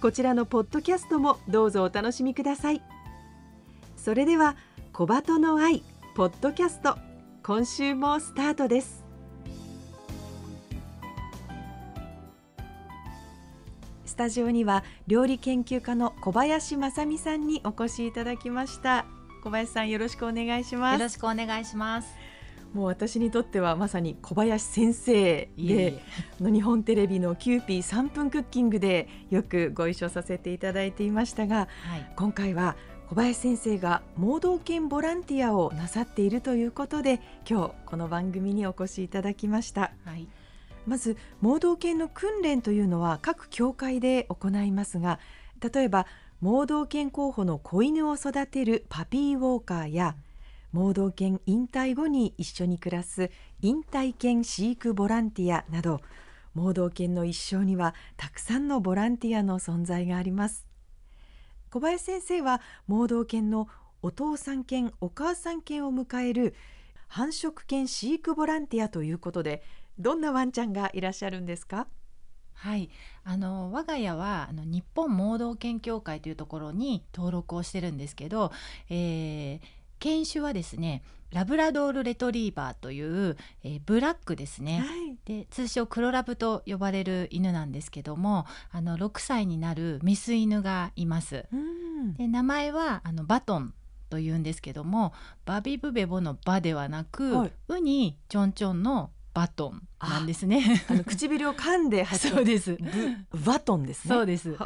こちらのポッドキャストもどうぞお楽しみください。それでは小鳩の愛ポッドキャスト今週もスタートです。スタジオには料理研究家の小林正美さんにお越しいただきました。小林さんよろしくお願いします。よろしくお願いします。もう私にとってはまさに小林先生での日本テレビの「キューピー3分クッキング」でよくご一緒させていただいていましたが、はい、今回は小林先生が盲導犬ボランティアをなさっているということで今日この番組にお越しいただきました。はい。まず盲導犬の訓練というのは各協会で行いますが例えば盲導犬候補の子犬を育てるパピーウォーカーや盲導犬引退後に一緒に暮らす引退犬飼育ボランティアなど盲導犬の一生にはたくさんのボランティアの存在があります。小林先生は盲導犬のお父さん犬お母さん犬を迎える繁殖犬飼育ボランティアということでどんなワンちゃんがいらっしゃるんですか？はい、あの我が家はあの日本盲導犬協会というところに登録をしてるんですけど、えー、犬種はですねラブラドールレトリーバーという、えー、ブラックですね、はい、で通称黒ラブと呼ばれる犬なんですけどもあの6歳になるメス犬がいます。で名前はあのバトンというんですけどもバビブベボの「バ」ではなく、はい、ウにちょんちょんのバトンなんですね。あの唇を噛んで そうです。バトンですね。そうです。で、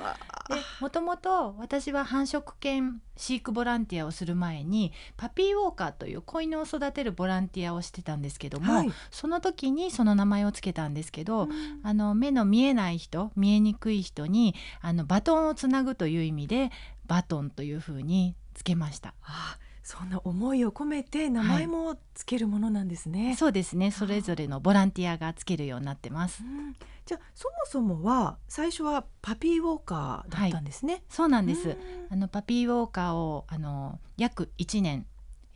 もともと私は繁殖犬飼育ボランティアをする前にパピーウォーカーという子犬を育てるボランティアをしてたんですけども、はい、その時にその名前をつけたんですけど、うん、あの目の見えない人、見えにくい人にあのバトンをつなぐという意味でバトンというふうにつけました。あそんな思いを込めて名前もつけるものなんですね、はい、そうですね。それぞれのボランティアがつけるようになってます、うん、じゃあそもそもは最初はパピーウォーカーだったんですね、はい、そうなんです、あのパピーウォーカーをあの約1年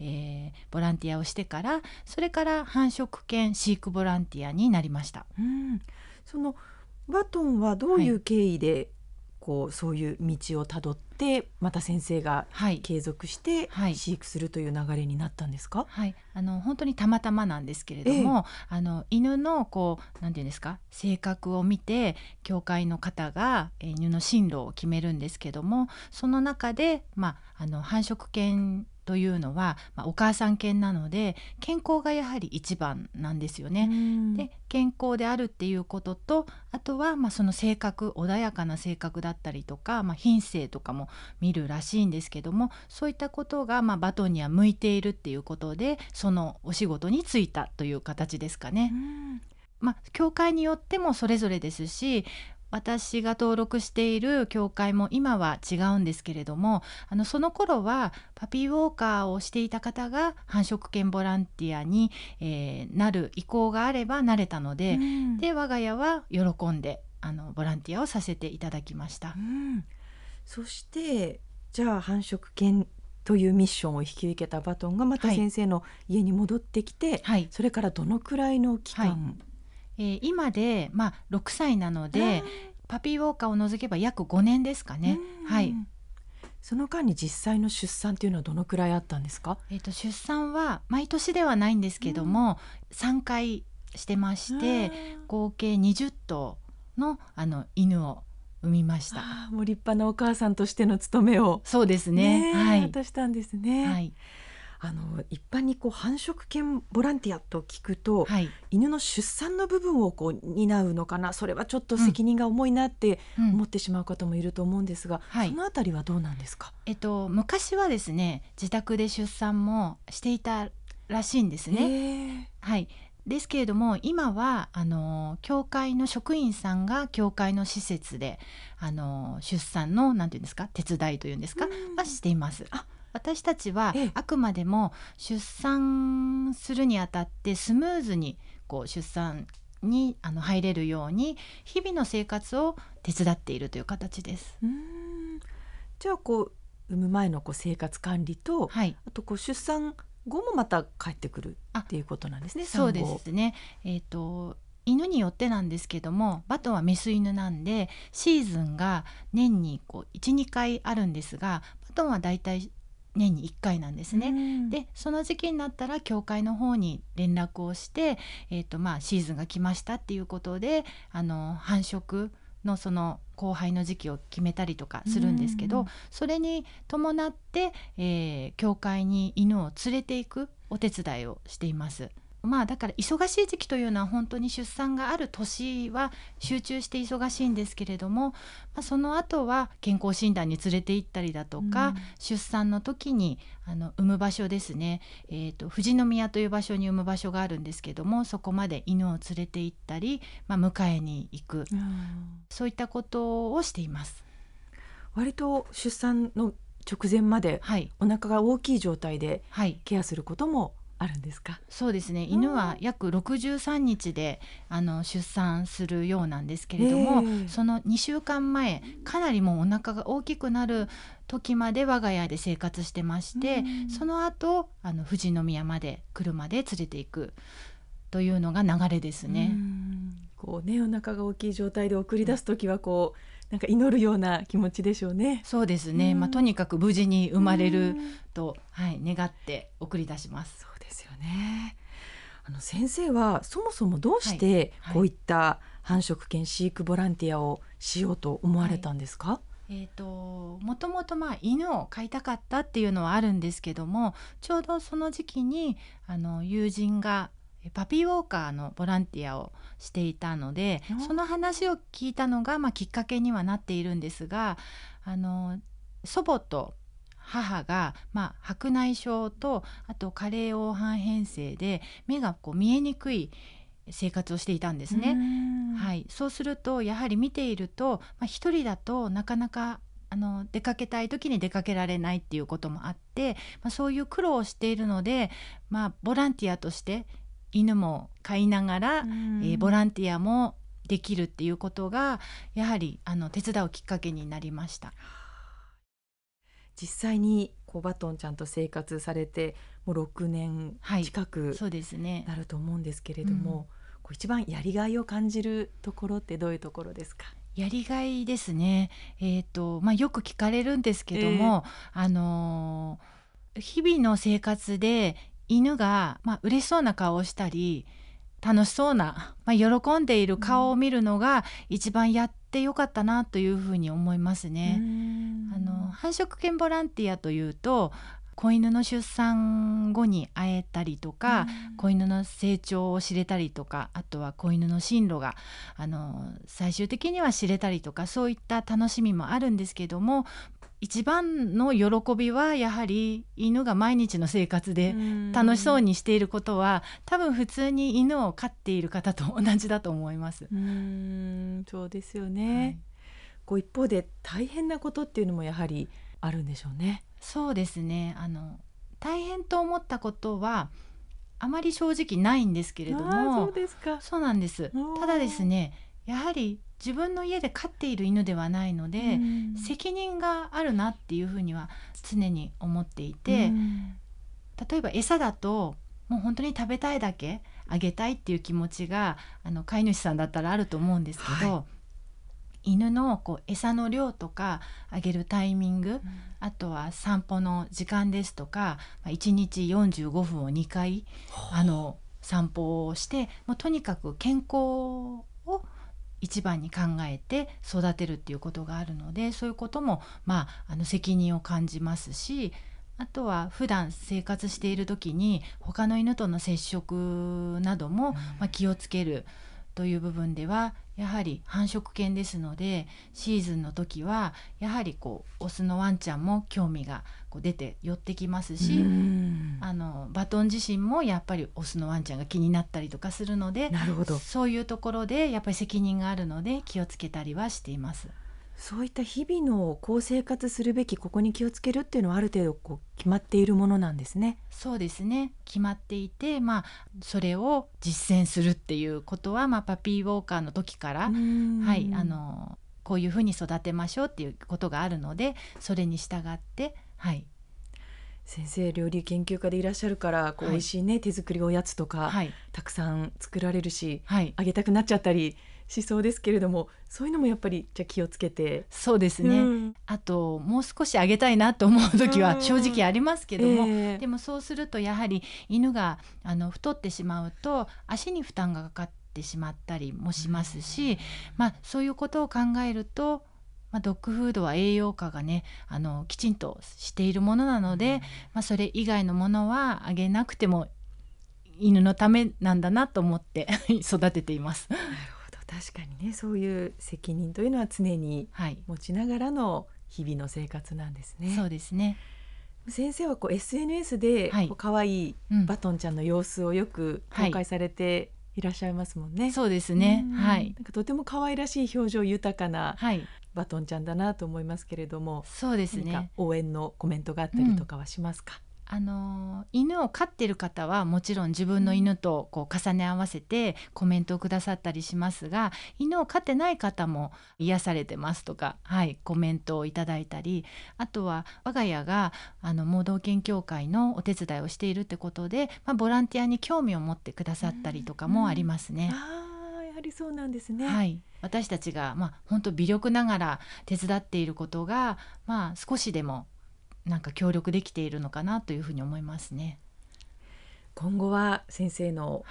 えー、ボランティアをしてからそれから繁殖犬飼育ボランティアになりました。うん、そのバトンはどういう経緯でこうそういう道をたどってまた先生が継続して飼育するという流れになったんですか、はい、はい、あの本当にたまたまなんですけれども、えあの犬のこうなんていうんですか性格を見て教会の方が犬の進路を決めるんですけどもその中で、まあ、あの繁殖犬というのは、まあ、お母さん犬なので健康がやはり一番なんですよね。で健康であるっていうこととあとはまあその性格穏やかな性格だったりとか、まあ、品性とかも見るらしいんですけどもそういったことがまあバトンには向いているっていうことでそのお仕事に就いたという形ですかね。まあ、教会によってもそれぞれですし私が登録している教会も今は違うんですけれどもあのその頃はパピーウォーカーをしていた方が繁殖犬ボランティアに、えー、なる意向があればなれたのでうん、で我が家は喜んであのボランティアをさせていただきました。うん、そしてじゃあ繁殖犬というミッションを引き受けたバトンがまた先生の家に戻ってきて、はい、それからどのくらいの期間、はいえー、今で、まあ、6歳なのでパピーウォーカーを除けば約5年ですかね。はい。その間に実際の出産っていうのはどのくらいあったんですか？えっ、ー、と出産は毎年ではないんですけども、うん、3回してまして、合計20頭のあの犬を産みました。もう立派なお母さんとしての務めを。そうですね。ねえはい。果たしたんですね、はいあの一般にこう繁殖犬ボランティアと聞くと、はい、犬の出産の部分をこう担うのかなそれはちょっと責任が重いなってうん。思ってしまう方もいると思うんですが、はい。そのあたりはどうなんですか？えっと昔はですね自宅で出産もしていたらしいんですね。ねはい。ですけれども今はあの教会の職員さんが教会の施設であの出産のなんていうんですか手伝いというんですか、うん。はしています。あ。私たちはええあくまでも出産するにあたってスムーズにこう出産にあの入れるように日々の生活を手伝っているという形です。うーんじゃあこう産む前のこう生活管理と、はい、あとこう出産後もまた帰ってくるっていうことなんですね。そうですね。えっ、と犬によってなんですけどもバトンはメス犬なんでシーズンが年にこう12回あるんですがバトンはだいたい年に1回なんですね。うんでその時期になったら教会の方に連絡をして、えーとまあ、シーズンが来ましたっていうことであの繁殖のその交配の時期を決めたりとかするんですけど、うんそれに伴って、えー教会に犬を連れていくお手伝いをしています。まあだから忙しい時期というのは本当に出産がある年は集中して忙しいんですけれども、まあ、その後は健康診断に連れて行ったりだとか、うん。出産の時にあの産む場所ですね、えー、と富士宮という場所に産む場所があるんですけどもそこまで犬を連れて行ったり、まあ、迎えに行く。うん。そういったことをしています。割と出産の直前まではい、お腹が大きい状態ではい。ケアすることもあるんですか？そうですね犬は約63日であの出産するようなんですけれども、ええその2週間前かなりもうお腹が大きくなる時まで我が家で生活してまして、うんその後あの富士宮まで車で連れていくというのが流れですね。うんこうねお腹が大きい状態で送り出す時はこうなんか祈るような気持ちでしょうね。そうですね、うんまあ、とにかく無事に生まれうるんと、はい、願って送り出します。ですよね。あの先生はそもそもどうしてはいこういった繁殖犬飼育ボランティアをしようと思われたんですか？えー、ともともとまあ犬を飼いたかったっていうのはあるんですけどもちょうどその時期にあの友人がえパピーウォーカーのボランティアをしていたのでうんその話を聞いたのが、まあ、きっかけにはなっているんですがあの祖母と母が、まあ、白内障とあと加齢黄斑変性で目がこう見えにくい生活をしていたんですね。は。はいい、そうするとやはり見ていると、まあ、一人だとなかなかあの出かけたい時に出かけられないっていうこともあって、まあ、そういう苦労をしているので、まあ、ボランティアとして犬も飼いながら、えーボランティアもできるっていうことがやはりあの手伝うきっかけになりました。実際にこうバトンちゃんと生活されてもう6年はい近くなると思うんですけれども、こう一番やりがいを感じるところってどういうところですか？やりがいですね。えーとまあ、よく聞かれるんですけども、あのー日々の生活で犬が、まあ嬉しそうな顔をしたり楽しそうな、まあ、喜んでいる顔を見るのが一番やってよかったなというふうに思いますね。あの繁殖犬ボランティアというと子犬の出産後に会えたりとか、子犬の成長を知れたりとかあとは子犬の進路があの最終的には知れたりとかそういった楽しみもあるんですけども一番の喜びはやはり犬が毎日の生活で楽しそうに。にしていることは多分普通に犬を飼っている方と同じだと思います。うーんそうですよはねい。こう一方で大変なことっていうのもやはりあるんでしょうね。そうですねあの大変と思ったことはあまり正直ないんですけれどもそうですか。そうなんですただですねやはり自分の家で飼っている犬ではないので、うん。責任があるなっていうふうには常に思っていて、うん。例えば餌だともう本当に食べたいだけあげたいっていう気持ちがあの飼い主さんだったらあると思うんですけど、は犬のこう餌の量とかあげるタイミングあとは散歩の時間ですとか、まあ、1日45分を2回あ。の散歩をしてもうとにかく健康を一番に考えて育てるっていうことがあるのでそういうことも、まあ、あの責任を感じますしあとは普段生活している時に他の犬との接触なども、まあ、気をつけるという部分ではやはり繁殖犬ですのでシーズンの時はやはりこうオスのワンちゃんも興味がこう出て寄ってきますしあのバトン自身もやっぱりオスのワンちゃんが気になったりとかするのでなるほどそういうところでやっぱり責任があるので気をつけたりはしています。そういった日々のこう生活するべきここに気をつけるっていうのはある程度こう決まっているものなんですね。そうですね決まっていて、まあ、それを実践するっていうことは、まあ、パピーウォーカーの時から、はい、あのこういうふうに育てましょうっていうことがあるのでそれに従って、はい、先生料理研究家でいらっしゃるからこう、はい、美味しいね手作りおやつとか、はい、たくさん作られるし、はい、あげたくなっちゃったりしそうですけれどもそういうのもやっぱりじゃ気をつけて。そうですね、うん、あともう少しあげたいなと思う時は正直ありますけども、えー、でもそうするとやはり犬があの太ってしまうと足に負担がかかってしまったりもしますし、まあ、そういうことを考えるとまあ、ドッグフードは栄養価がねあのきちんとしているものなので、まあ、それ以外のものはあげなくても犬のためなんだなと思って 育てています。確かにねそういう責任というのは常に持ちながらの日々の生活なんですね。はい、そうですね先生はこう SNS でこう可愛いバトンちゃんの様子をよく公開されていらっしゃいますもんね。はい、そうですね。はい。なんかとても可愛らしい表情豊かなバトンちゃんだなと思いますけれども、そうですね。応援のコメントがあったりとかはしますか？うんあの犬を飼ってる方はもちろん自分の犬とこう重ね合わせてコメントをくださったりしますが犬を飼ってない方も癒されてますとか、はい、コメントをいただいたりあとは我が家があの盲導犬協会のお手伝いをしているってことで、まあ、ボランティアに興味を持ってくださったりとかもありますね。うんうん、あやはりそうなんですね、はい私たちが、まあ、本当微力ながら手伝っていることが、まあ、少しでもなんか協力できているのかなというふうに思いますね。今後は先生のお考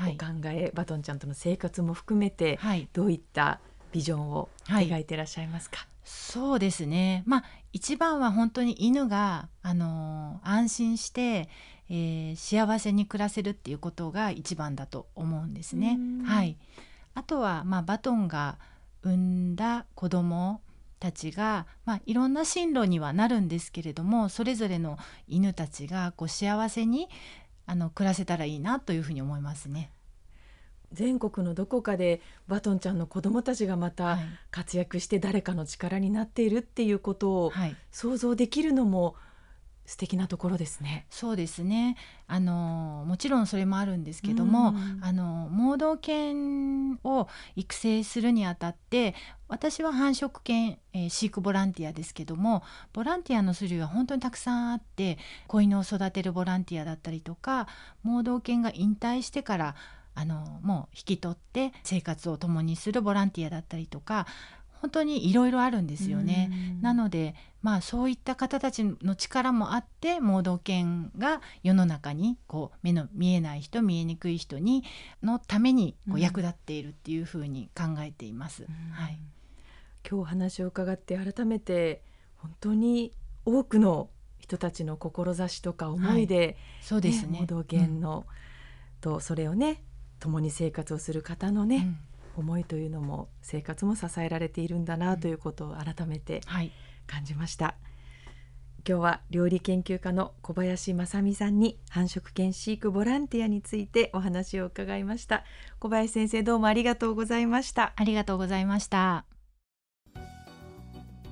え、はい、バトンちゃんとの生活も含めて、はい、どういったビジョンを描いていらっしゃいますか、はい、そうですね。まあ一番は本当に犬が、あのー、安心して、えー、幸せに暮らせるっていうことが一番だと思うんですね。はい、あとは、まあ、バトンが産んだ子供たちが、まあ、いろんな進路にはなるんですけれどもそれぞれの犬たちがこう幸せにあの暮らせたらいいなというふうに思いますね。全国のどこかでバトンちゃんの子どもたちがまた活躍して誰かの力になっているっていうことを想像できるのも、はい素敵なところですね。そうですね。あのもちろんそれもあるんですけども、あの盲導犬を育成するにあたって、私は繁殖犬、えー、飼育ボランティアですけども、ボランティアの種類は本当にたくさんあって、子犬を育てるボランティアだったりとか、盲導犬が引退してからあのもう引き取って生活を共にするボランティアだったりとか本当にいろいろあるんですよね。なのでまあそういった方たちの力もあって盲導犬が世の中にこう目の見えない人見えにくい人にのためにこう役立っているっていうふうに考えています。はい、今日お話を伺って改めて本当に多くの人たちの志とか思いで、はい、そうですね、盲導犬の、うん、とそれをね共に生活をする方のね、うん。思いというのも生活も支えられているんだなということを改めて感じました。はい今日は料理研究家の小林正美さんに繁殖犬飼育ボランティアについてお話を伺いました。小林先生どうもありがとうございました。ありがとうございました。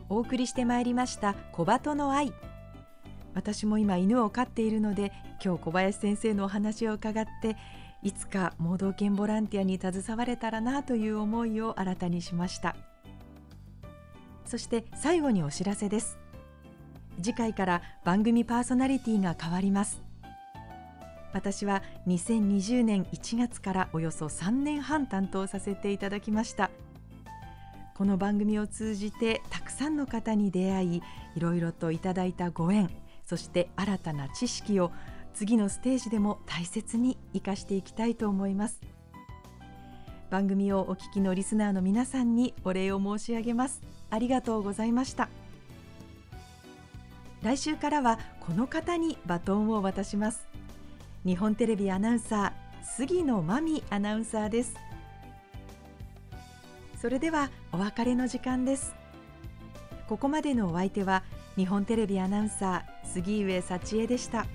お送りしてまいりました小鳩の愛。私も今犬を飼っているので今日小林先生のお話を伺っていつか盲導犬ボランティアに携われたらなという思いを新たにしましたそして最後にお知らせです。次回から番組パーソナリティが変わります。私は2020年1月からおよそ3年半担当させていただきました。この番組を通じてたくさんの方に出会いいろいろといただいたご縁そして新たな知識を次のステージでも大切に生かしていきたいと思います。番組をお聞きのリスナーの皆さんにお礼を申し上げます。ありがとうございました。来週からはこの方にバトンを渡します。日本テレビアナウンサー杉野真美アナウンサーです。それではお別れの時間です。ここまでのお相手は日本テレビアナウンサー杉上幸恵でした。